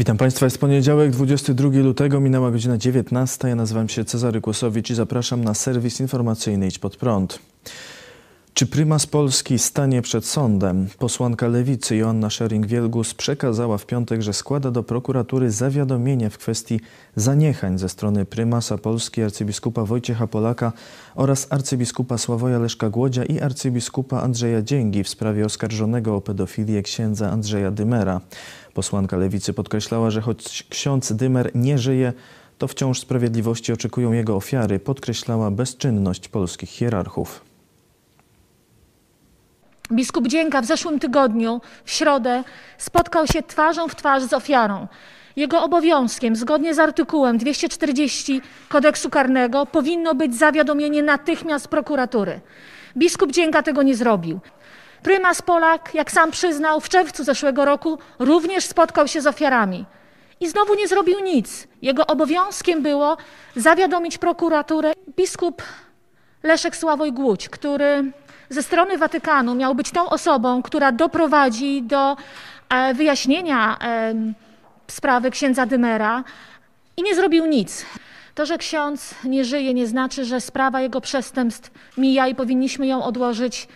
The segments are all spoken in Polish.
Witam Państwa, jest poniedziałek, 22 lutego, minęła godzina 19. Ja nazywam się Cezary Kłosowicz i zapraszam na serwis informacyjny Idź Pod Prąd. Czy prymas Polski stanie przed sądem? Posłanka Lewicy Joanna Schering-Wielgus przekazała w piątek, że składa do prokuratury zawiadomienie w kwestii zaniechań ze strony prymasa Polski arcybiskupa Wojciecha Polaka oraz arcybiskupa Sławoja Leszka Głodzia i arcybiskupa Andrzeja Dzięgi w sprawie oskarżonego o pedofilię księdza Andrzeja Dymera. Posłanka Lewicy podkreślała, że choć ksiądz Dymer nie żyje, to wciąż sprawiedliwości oczekują jego ofiary, podkreślała bezczynność polskich hierarchów. Biskup Dzięka w zeszłym tygodniu, w środę, spotkał się twarzą w twarz z ofiarą. Jego obowiązkiem, zgodnie z artykułem 240 kodeksu karnego, powinno być zawiadomienie natychmiast prokuratury. Biskup Dzięka tego nie zrobił. Prymas Polak, jak sam przyznał, w czerwcu zeszłego roku również spotkał się z ofiarami. I znowu nie zrobił nic. Jego obowiązkiem było zawiadomić prokuraturę. Biskup Leszek Sławoj Głódź, który ze strony Watykanu miał być tą osobą, która doprowadzi do e, wyjaśnienia sprawy księdza Dymera i nie zrobił nic. To, że ksiądz nie żyje, nie znaczy, że sprawa jego przestępstw mija i powinniśmy ją odłożyć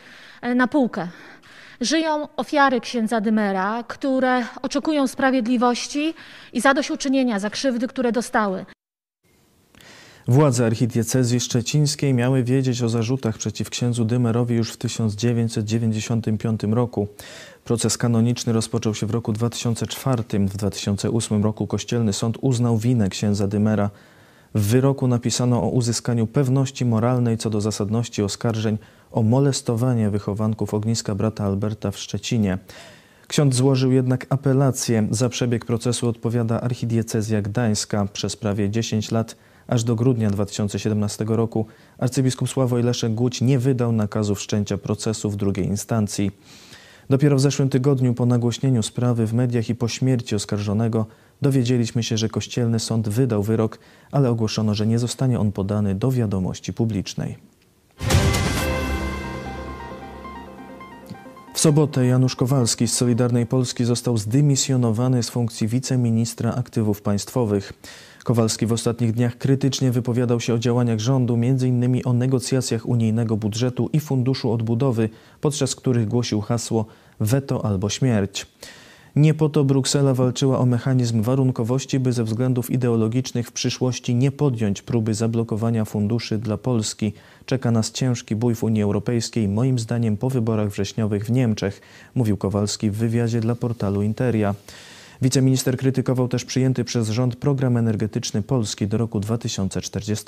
e, na półkę. Żyją ofiary księdza Dymera, które oczekują sprawiedliwości i zadośćuczynienia za krzywdy, które dostały. Władze archidiecezji szczecińskiej miały wiedzieć o zarzutach przeciw księdzu Dymerowi już w 1995 roku. Proces kanoniczny rozpoczął się w roku 2004. W 2008 roku Kościelny Sąd uznał winę księdza Dymera. W wyroku napisano o uzyskaniu pewności moralnej co do zasadności oskarżeń o molestowanie wychowanków ogniska brata Alberta w Szczecinie. Ksiądz złożył jednak apelację. Za przebieg procesu odpowiada archidiecezja gdańska. Przez prawie 10 lat Aż do grudnia 2017 roku arcybiskup Sławoj Leszek Głódź nie wydał nakazu wszczęcia procesu w drugiej instancji. Dopiero w zeszłym tygodniu po nagłośnieniu sprawy w mediach i po śmierci oskarżonego dowiedzieliśmy się, że kościelny sąd wydał wyrok, ale ogłoszono, że nie zostanie on podany do wiadomości publicznej. W sobotę Janusz Kowalski z Solidarnej Polski został zdymisjonowany z funkcji wiceministra aktywów państwowych. Kowalski w ostatnich dniach krytycznie wypowiadał się o działaniach rządu, m.in. o negocjacjach unijnego budżetu i funduszu odbudowy, podczas których głosił hasło weto albo śmierć. Nie po to Bruksela walczyła o mechanizm warunkowości, by ze względów ideologicznych w przyszłości nie podjąć próby zablokowania funduszy dla Polski. Czeka nas ciężki bój w Unii Europejskiej, moim zdaniem po wyborach wrześniowych w Niemczech, mówił Kowalski w wywiadzie dla portalu Interia. Wiceminister krytykował też przyjęty przez rząd program energetyczny Polski do roku 2040.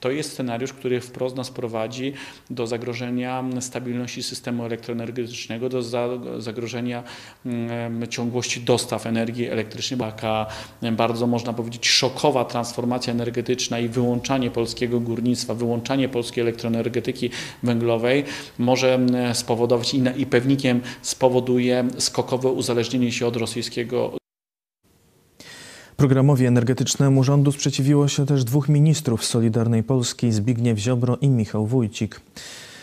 To jest scenariusz, który wprost nas prowadzi do zagrożenia stabilności systemu elektroenergetycznego, do zagrożenia mm, ciągłości dostaw energii elektrycznej. Taka bardzo można powiedzieć szokowa transformacja energetyczna i wyłączanie polskiego górnictwa, wyłączanie polskiej elektroenergetyki węglowej może mm, spowodować i pewnikiem spowoduje skokowe uzależnienie się od rosyjskiego Programowi energetycznemu rządu sprzeciwiło się też dwóch ministrów Solidarnej Polski, Zbigniew Ziobro i Michał Wójcik.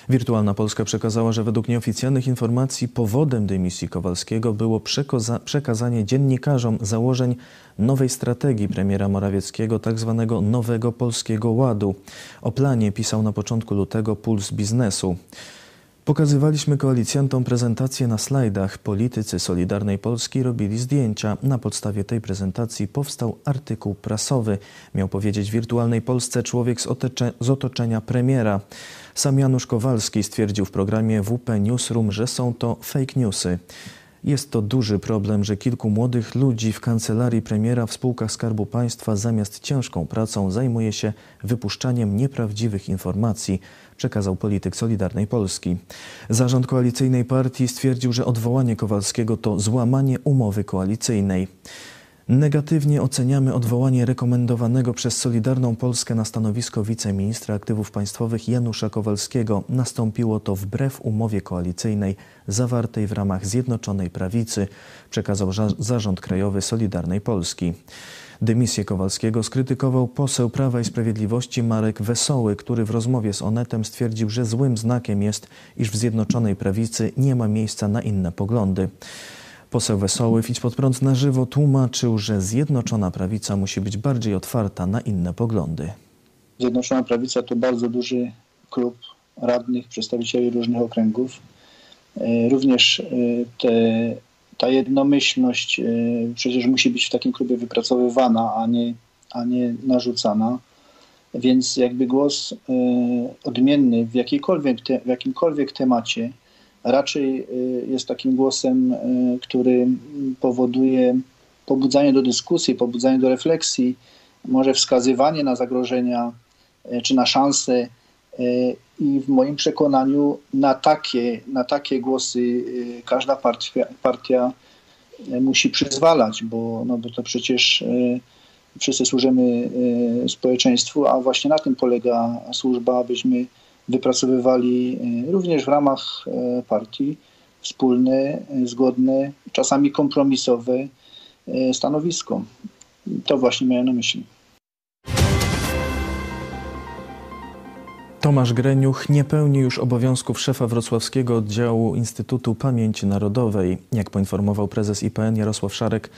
Wirtualna Polska przekazała, że według nieoficjalnych informacji powodem dymisji Kowalskiego było przekazanie dziennikarzom założeń nowej strategii premiera Morawieckiego, tzw. Tak nowego polskiego ładu. O planie pisał na początku lutego Puls Biznesu. Pokazywaliśmy koalicjantom prezentację na slajdach. Politycy Solidarnej Polski robili zdjęcia. Na podstawie tej prezentacji powstał artykuł prasowy. Miał powiedzieć wirtualnej Polsce człowiek z, z otoczenia premiera. Sam Janusz Kowalski stwierdził w programie WP Newsroom, że są to fake newsy. Jest to duży problem, że kilku młodych ludzi w kancelarii premiera w spółkach Skarbu Państwa zamiast ciężką pracą zajmuje się wypuszczaniem nieprawdziwych informacji, przekazał polityk Solidarnej Polski. Zarząd koalicyjnej partii stwierdził, że odwołanie Kowalskiego to złamanie umowy koalicyjnej. Negatywnie oceniamy odwołanie rekomendowanego przez Solidarną Polskę na stanowisko wiceministra aktywów państwowych Janusza Kowalskiego. Nastąpiło to wbrew umowie koalicyjnej zawartej w ramach Zjednoczonej Prawicy, przekazał Zarząd Krajowy Solidarnej Polski. Dymisję Kowalskiego skrytykował poseł Prawa i Sprawiedliwości Marek Wesoły, który w rozmowie z Onetem stwierdził, że złym znakiem jest, iż w Zjednoczonej Prawicy nie ma miejsca na inne poglądy. Poseł Wesoły w Pod Prąd na żywo tłumaczył, że Zjednoczona Prawica musi być bardziej otwarta na inne poglądy. Zjednoczona Prawica to bardzo duży klub radnych, przedstawicieli różnych okręgów. E, również e, te, ta jednomyślność e, przecież musi być w takim klubie wypracowywana, a nie, a nie narzucana. Więc jakby głos odmienny w, jakiejkolwiek, w jakimkolwiek temacie raczej jest takim głosem, który powoduje pobudzanie do dyskusji, pobudzanie do refleksji, może wskazywanie na zagrożenia czy na szanse i w moim przekonaniu na takie, na takie głosy y, każda partia, partia y, musi przyzwalać, bo, no bo to przecież y, wszyscy służymy społeczeństwu, a właśnie na tym polega służba, abyśmy wypracowywali również w ramach partii wspólne, zgodne, czasami kompromisowe stanowisko. To właśnie miałem na myśli. Tomasz Greniuch nie pełni już obowiązków szefa wrocławskiego oddziału Instytutu Pamięci Narodowej. Jak poinformował prezes IPN Jarosław Szarek,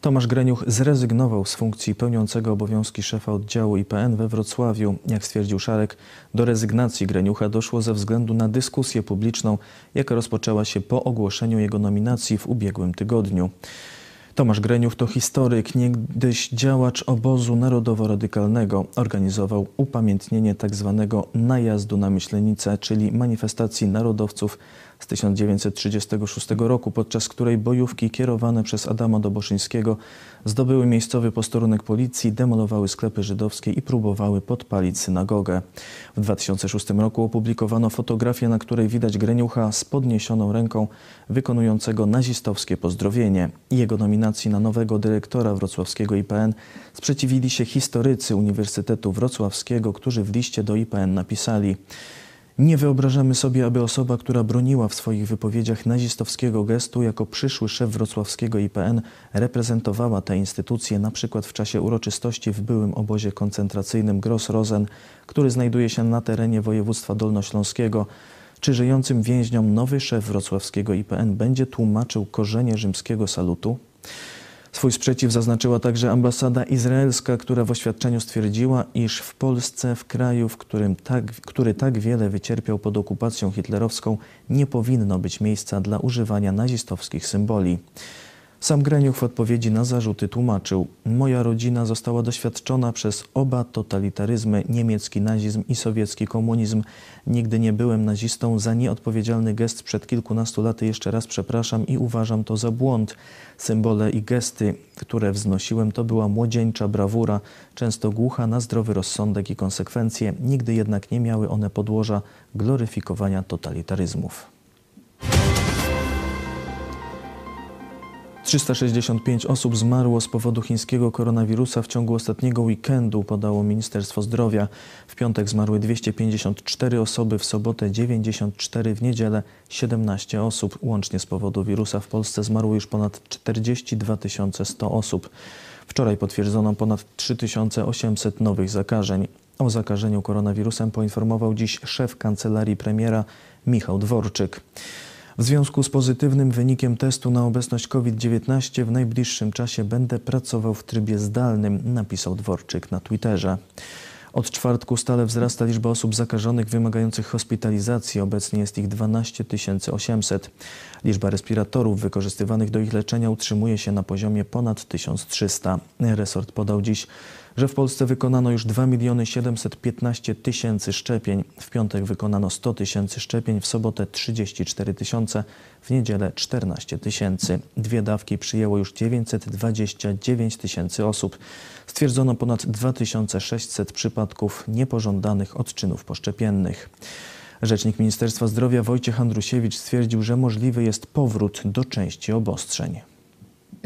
Tomasz Greniuch zrezygnował z funkcji pełniącego obowiązki szefa oddziału IPN we Wrocławiu. Jak stwierdził Szarek, do rezygnacji Greniucha doszło ze względu na dyskusję publiczną, jaka rozpoczęła się po ogłoszeniu jego nominacji w ubiegłym tygodniu. Tomasz Greniuch to historyk, niegdyś działacz obozu narodowo-radykalnego. Organizował upamiętnienie tzw. Tak najazdu na Myślenicę, czyli manifestacji narodowców z 1936 roku, podczas której bojówki kierowane przez Adama Doboszyńskiego zdobyły miejscowy posterunek policji, demolowały sklepy żydowskie i próbowały podpalić synagogę. W 2006 roku opublikowano fotografię, na której widać Greniucha z podniesioną ręką wykonującego nazistowskie pozdrowienie. Jego nominacji na nowego dyrektora wrocławskiego IPN sprzeciwili się historycy Uniwersytetu Wrocławskiego, którzy w liście do IPN napisali nie wyobrażamy sobie, aby osoba, która broniła w swoich wypowiedziach nazistowskiego gestu jako przyszły szef wrocławskiego IPN reprezentowała tę instytucję na przykład w czasie uroczystości w byłym obozie koncentracyjnym Gross-Rosen, który znajduje się na terenie województwa dolnośląskiego. Czy żyjącym więźniom nowy szef wrocławskiego IPN będzie tłumaczył korzenie rzymskiego salutu? Swój sprzeciw zaznaczyła także ambasada izraelska, która w oświadczeniu stwierdziła, iż w Polsce, w kraju, w którym tak, który tak wiele wycierpiał pod okupacją hitlerowską, nie powinno być miejsca dla używania nazistowskich symboli. Sam Greniuch w odpowiedzi na zarzuty tłumaczył: Moja rodzina została doświadczona przez oba totalitaryzmy, niemiecki nazizm i sowiecki komunizm. Nigdy nie byłem nazistą. Za nieodpowiedzialny gest przed kilkunastu laty jeszcze raz przepraszam i uważam to za błąd. Symbole i gesty, które wznosiłem, to była młodzieńcza brawura, często głucha na zdrowy rozsądek i konsekwencje. Nigdy jednak nie miały one podłoża gloryfikowania totalitaryzmów. 365 osób zmarło z powodu chińskiego koronawirusa w ciągu ostatniego weekendu, podało Ministerstwo Zdrowia. W piątek zmarły 254 osoby, w sobotę 94, w niedzielę 17 osób. Łącznie z powodu wirusa w Polsce zmarło już ponad 42 100 osób. Wczoraj potwierdzono ponad 3800 nowych zakażeń. O zakażeniu koronawirusem poinformował dziś szef kancelarii premiera Michał Dworczyk. W związku z pozytywnym wynikiem testu na obecność COVID-19 w najbliższym czasie będę pracował w trybie zdalnym, napisał Dworczyk na Twitterze. Od czwartku stale wzrasta liczba osób zakażonych wymagających hospitalizacji. Obecnie jest ich 12 800. Liczba respiratorów wykorzystywanych do ich leczenia utrzymuje się na poziomie ponad 1300. Resort podał dziś, że w Polsce wykonano już 2 miliony 715 tysięcy szczepień. W piątek wykonano 100 tysięcy szczepień, w sobotę 34 tysiące, w niedzielę 14 tysięcy. Dwie dawki przyjęło już 929 tysięcy osób. Stwierdzono ponad 2600 przypadków niepożądanych odczynów poszczepiennych. Rzecznik Ministerstwa Zdrowia Wojciech Andrusiewicz stwierdził, że możliwy jest powrót do części obostrzeń.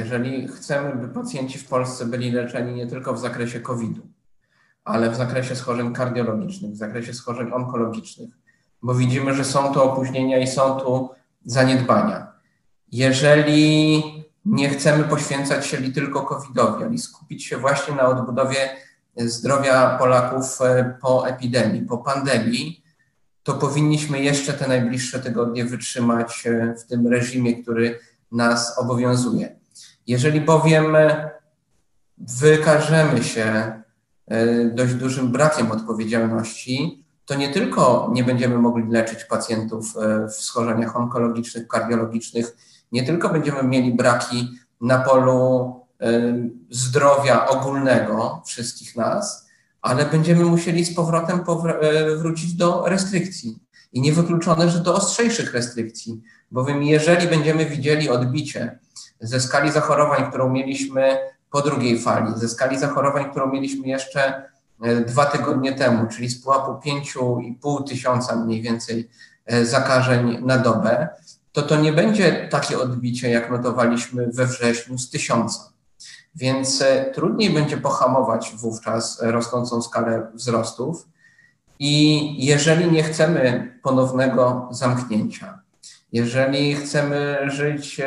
Jeżeli chcemy, by pacjenci w Polsce byli leczeni nie tylko w zakresie COVID-u, ale w zakresie schorzeń kardiologicznych, w zakresie schorzeń onkologicznych, bo widzimy, że są tu opóźnienia i są tu zaniedbania. Jeżeli nie chcemy poświęcać się tylko COVID-owi, ale skupić się właśnie na odbudowie zdrowia Polaków e, po epidemii, po pandemii, to powinniśmy jeszcze te najbliższe tygodnie wytrzymać e, w tym reżimie, który nas obowiązuje. Jeżeli bowiem wykażemy się dość dużym brakiem odpowiedzialności, to nie tylko nie będziemy mogli leczyć pacjentów w schorzeniach onkologicznych, kardiologicznych, nie tylko będziemy mieli braki na polu zdrowia ogólnego wszystkich nas, ale będziemy musieli z powrotem wrócić do restrykcji. I niewykluczone, że do ostrzejszych restrykcji, bowiem jeżeli będziemy widzieli odbicie ze skali zachorowań, którą mieliśmy po drugiej fali, ze skali zachorowań, którą mieliśmy jeszcze dwa tygodnie temu, czyli z pułapu 5,5 tysiąca mniej więcej zakażeń na dobę, to to nie będzie takie odbicie, jak notowaliśmy we wrześniu z tysiąca. Więc trudniej będzie pohamować wówczas rosnącą skalę wzrostów. I jeżeli nie chcemy ponownego zamknięcia, jeżeli chcemy żyć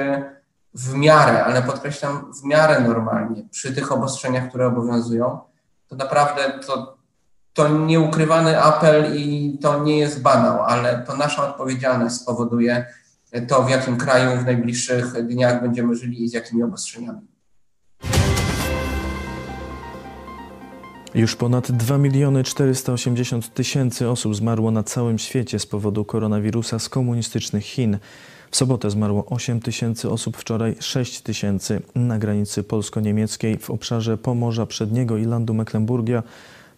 w miarę, ale podkreślam, w miarę normalnie, przy tych obostrzeniach, które obowiązują, to naprawdę to, to nieukrywany apel i to nie jest banał, ale to nasza odpowiedzialność spowoduje to, w jakim kraju w najbliższych dniach będziemy żyli i z jakimi obostrzeniami. Już ponad 2 miliony 480 tysięcy osób zmarło na całym świecie z powodu koronawirusa z komunistycznych Chin. W sobotę zmarło 8 tysięcy osób, wczoraj 6 tysięcy. Na granicy polsko-niemieckiej w obszarze Pomorza Przedniego i Landu Mecklenburgia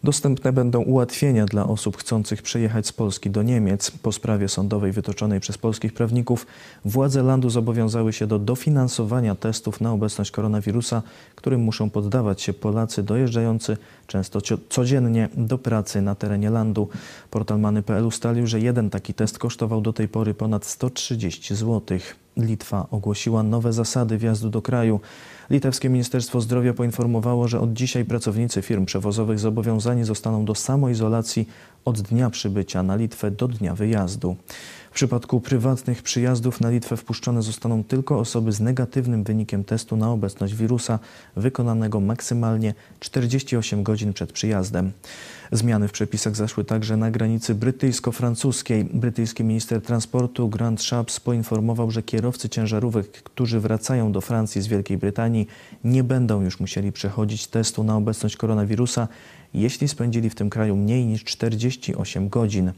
Dostępne będą ułatwienia dla osób chcących przejechać z Polski do Niemiec. Po sprawie sądowej wytoczonej przez polskich prawników władze landu zobowiązały się do dofinansowania testów na obecność koronawirusa, którym muszą poddawać się Polacy dojeżdżający często codziennie do pracy na terenie landu. Portal Many.pl ustalił, że jeden taki test kosztował do tej pory ponad 130 zł. Litwa ogłosiła nowe zasady wjazdu do kraju. Litewskie Ministerstwo Zdrowia poinformowało, że od dzisiaj pracownicy firm przewozowych zobowiązani zostaną do samoizolacji od dnia przybycia na Litwę do dnia wyjazdu. W przypadku prywatnych przyjazdów na Litwę wpuszczone zostaną tylko osoby z negatywnym wynikiem testu na obecność wirusa, wykonanego maksymalnie 48 godzin przed przyjazdem. Zmiany w przepisach zaszły także na granicy brytyjsko-francuskiej. Brytyjski minister transportu Grant Shapps poinformował, że kierowcy ciężarówek, którzy wracają do Francji z Wielkiej Brytanii, nie będą już musieli przechodzić testu na obecność koronawirusa, jeśli spędzili w tym kraju mniej niż 48 godzin.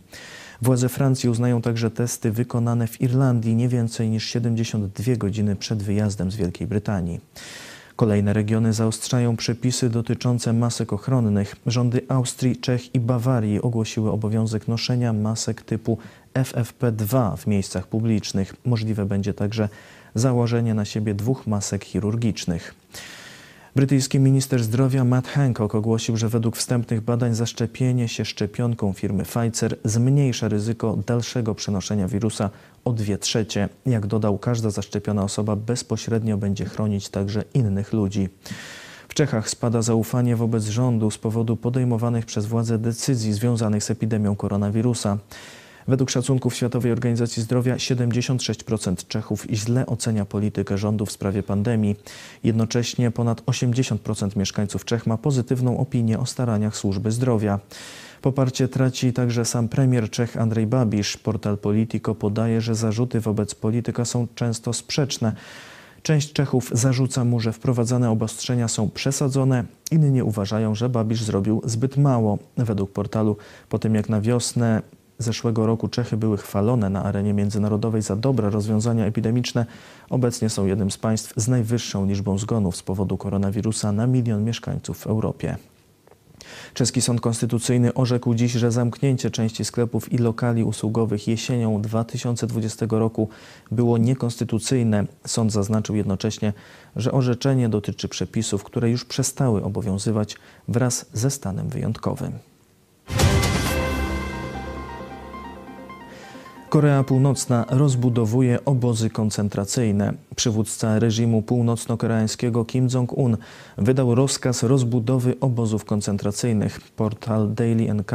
Władze Francji uznają także testy wykonane w Irlandii nie więcej niż 72 godziny przed wyjazdem z Wielkiej Brytanii. Kolejne regiony zaostrzają przepisy dotyczące masek ochronnych. Rządy Austrii, Czech i Bawarii ogłosiły obowiązek noszenia masek typu FFP2 w miejscach publicznych. Możliwe będzie także założenie na siebie dwóch masek chirurgicznych. Brytyjski minister zdrowia Matt Hancock ogłosił, że według wstępnych badań zaszczepienie się szczepionką firmy Pfizer zmniejsza ryzyko dalszego przenoszenia wirusa o 2 trzecie. Jak dodał, każda zaszczepiona osoba bezpośrednio będzie chronić także innych ludzi. W Czechach spada zaufanie wobec rządu z powodu podejmowanych przez władze decyzji związanych z epidemią koronawirusa. Według szacunków Światowej Organizacji Zdrowia 76% Czechów źle ocenia politykę rządu w sprawie pandemii. Jednocześnie ponad 80% mieszkańców Czech ma pozytywną opinię o staraniach służby zdrowia. Poparcie traci także sam premier Czech Andrzej Babisz. Portal Politico podaje, że zarzuty wobec polityka są często sprzeczne. Część Czechów zarzuca mu, że wprowadzane obostrzenia są przesadzone, inni uważają, że Babisz zrobił zbyt mało. Według portalu, po tym jak na wiosnę zeszłego roku Czechy były chwalone na arenie międzynarodowej za dobre rozwiązania epidemiczne, obecnie są jednym z państw z najwyższą liczbą zgonów z powodu koronawirusa na milion mieszkańców w Europie. Czeski Sąd Konstytucyjny orzekł dziś, że zamknięcie części sklepów i lokali usługowych jesienią 2020 roku było niekonstytucyjne. Sąd zaznaczył jednocześnie, że orzeczenie dotyczy przepisów, które już przestały obowiązywać wraz ze stanem wyjątkowym. Korea Północna rozbudowuje obozy koncentracyjne. Przywódca reżimu północno-koreańskiego Kim Jong-un wydał rozkaz rozbudowy obozów koncentracyjnych. Portal Daily NK,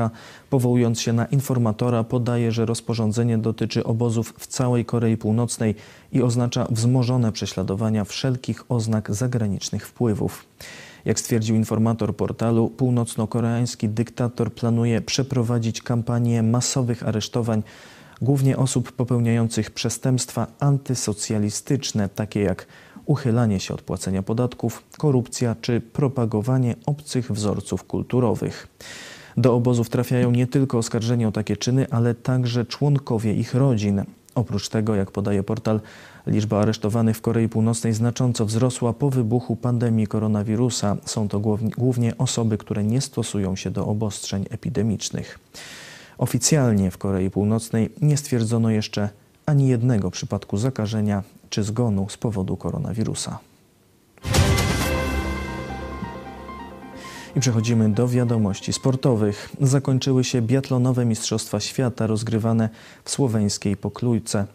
powołując się na informatora, podaje, że rozporządzenie dotyczy obozów w całej Korei Północnej i oznacza wzmożone prześladowania wszelkich oznak zagranicznych wpływów. Jak stwierdził informator portalu, północno-koreański dyktator planuje przeprowadzić kampanię masowych aresztowań głównie osób popełniających przestępstwa antysocjalistyczne, takie jak uchylanie się od płacenia podatków, korupcja czy propagowanie obcych wzorców kulturowych. Do obozów trafiają nie tylko oskarżeni o takie czyny, ale także członkowie ich rodzin. Oprócz tego, jak podaje portal, liczba aresztowanych w Korei Północnej znacząco wzrosła po wybuchu pandemii koronawirusa. Są to głównie osoby, które nie stosują się do obostrzeń epidemicznych. Oficjalnie w Korei Północnej nie stwierdzono jeszcze ani jednego przypadku zakażenia czy zgonu z powodu koronawirusa. I przechodzimy do wiadomości sportowych. Zakończyły się biatlonowe Mistrzostwa Świata rozgrywane w słoweńskiej Poklujce.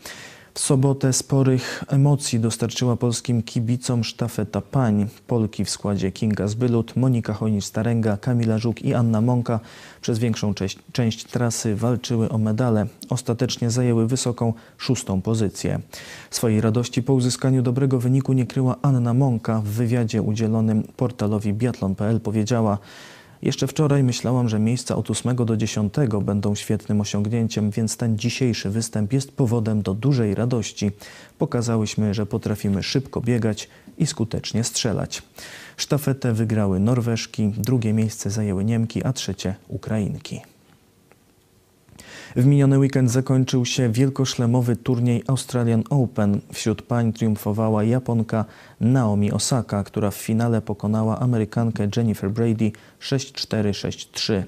W sobotę sporych emocji dostarczyła polskim kibicom sztafeta pań. Polki w składzie Kinga Zbylut, Monika Chojnicz-Starenga, Kamila Żuk i Anna Monka przez większą część, część trasy walczyły o medale. Ostatecznie zajęły wysoką szóstą pozycję. Swojej radości po uzyskaniu dobrego wyniku nie kryła Anna Monka. W wywiadzie udzielonym portalowi biatlon.pl powiedziała jeszcze wczoraj myślałam, że miejsca od 8 do 10 będą świetnym osiągnięciem, więc ten dzisiejszy występ jest powodem do dużej radości. Pokazałyśmy, że potrafimy szybko biegać i skutecznie strzelać. Sztafetę wygrały Norweżki, drugie miejsce zajęły Niemki, a trzecie Ukrainki. W miniony weekend zakończył się wielkoszlemowy turniej Australian Open. Wśród pań triumfowała Japonka Naomi Osaka, która w finale pokonała Amerykankę Jennifer Brady 6-4-6-3.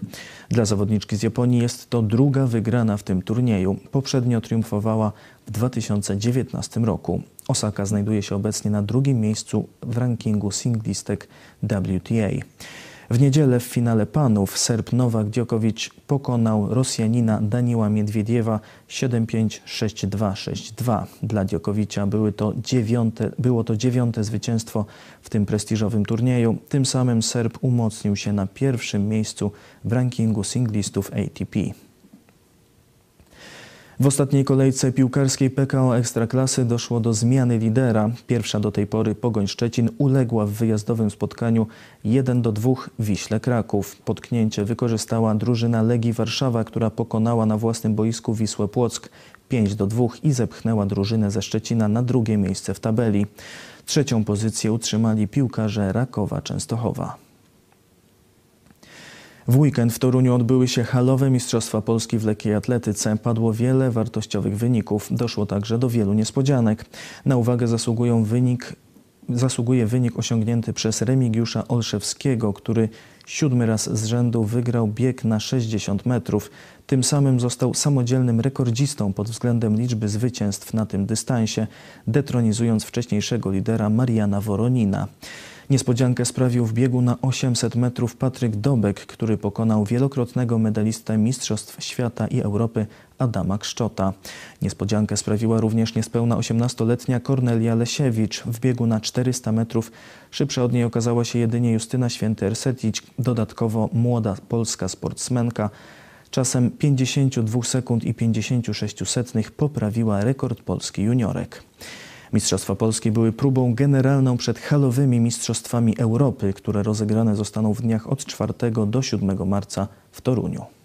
Dla zawodniczki z Japonii jest to druga wygrana w tym turnieju. Poprzednio triumfowała w 2019 roku. Osaka znajduje się obecnie na drugim miejscu w rankingu singlistek WTA. W niedzielę w finale panów Serb Nowak Djokovic pokonał Rosjanina Daniła Miedwiediewa 7-5, 6-2, 6-2. Dla Djokovicia były to dziewiąte, było to dziewiąte zwycięstwo w tym prestiżowym turnieju. Tym samym Serb umocnił się na pierwszym miejscu w rankingu singlistów ATP. W ostatniej kolejce piłkarskiej PKO Ekstraklasy doszło do zmiany lidera. Pierwsza do tej pory Pogoń Szczecin uległa w wyjazdowym spotkaniu 1 do 2 Wiśle Kraków. Potknięcie wykorzystała drużyna Legii Warszawa, która pokonała na własnym boisku Wisłę Płock 5 do 2 i zepchnęła drużynę ze Szczecina na drugie miejsce w tabeli. Trzecią pozycję utrzymali piłkarze Rakowa Częstochowa. W weekend w Toruniu odbyły się halowe Mistrzostwa Polski w lekkiej atletyce. Padło wiele wartościowych wyników. Doszło także do wielu niespodzianek. Na uwagę zasługują wynik zasługuje wynik osiągnięty przez Remigiusza Olszewskiego, który siódmy raz z rzędu wygrał bieg na 60 metrów. Tym samym został samodzielnym rekordzistą pod względem liczby zwycięstw na tym dystansie, detronizując wcześniejszego lidera Mariana Woronina. Niespodziankę sprawił w biegu na 800 metrów Patryk Dobek, który pokonał wielokrotnego medalistę Mistrzostw Świata i Europy Adama Kszczota. Niespodziankę sprawiła również niespełna 18-letnia Kornelia Lesiewicz. W biegu na 400 metrów szybsza od niej okazała się jedynie Justyna Święty-Ersetić, dodatkowo młoda polska sportsmenka. Czasem 52 sekund i 56 setnych poprawiła rekord polski juniorek. Mistrzostwa Polskie były próbą generalną przed halowymi Mistrzostwami Europy, które rozegrane zostaną w dniach od 4 do 7 marca w Toruniu.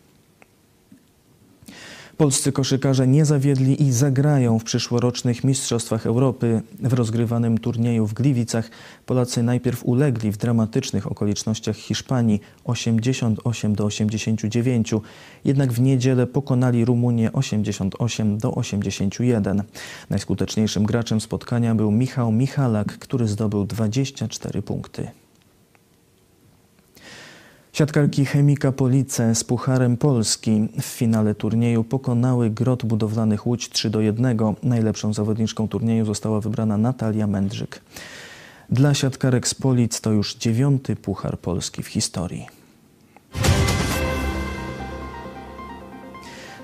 Polscy koszykarze nie zawiedli i zagrają w przyszłorocznych Mistrzostwach Europy. W rozgrywanym turnieju w Gliwicach Polacy najpierw ulegli w dramatycznych okolicznościach Hiszpanii 88 do 89, jednak w niedzielę pokonali Rumunię 88 do 81. Najskuteczniejszym graczem spotkania był Michał Michalak, który zdobył 24 punkty. Siatkarki Chemika Police z Pucharem Polski w finale turnieju pokonały Grot Budowlanych Łódź 3 do 1. Najlepszą zawodniczką turnieju została wybrana Natalia Mędrzyk. Dla siatkarek z Polic to już dziewiąty Puchar Polski w historii.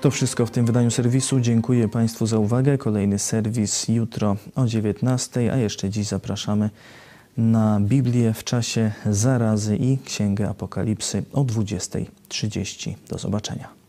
To wszystko w tym wydaniu serwisu. Dziękuję Państwu za uwagę. Kolejny serwis jutro o 19, a jeszcze dziś zapraszamy na Biblię w czasie zarazy i Księgę Apokalipsy o 20.30. Do zobaczenia.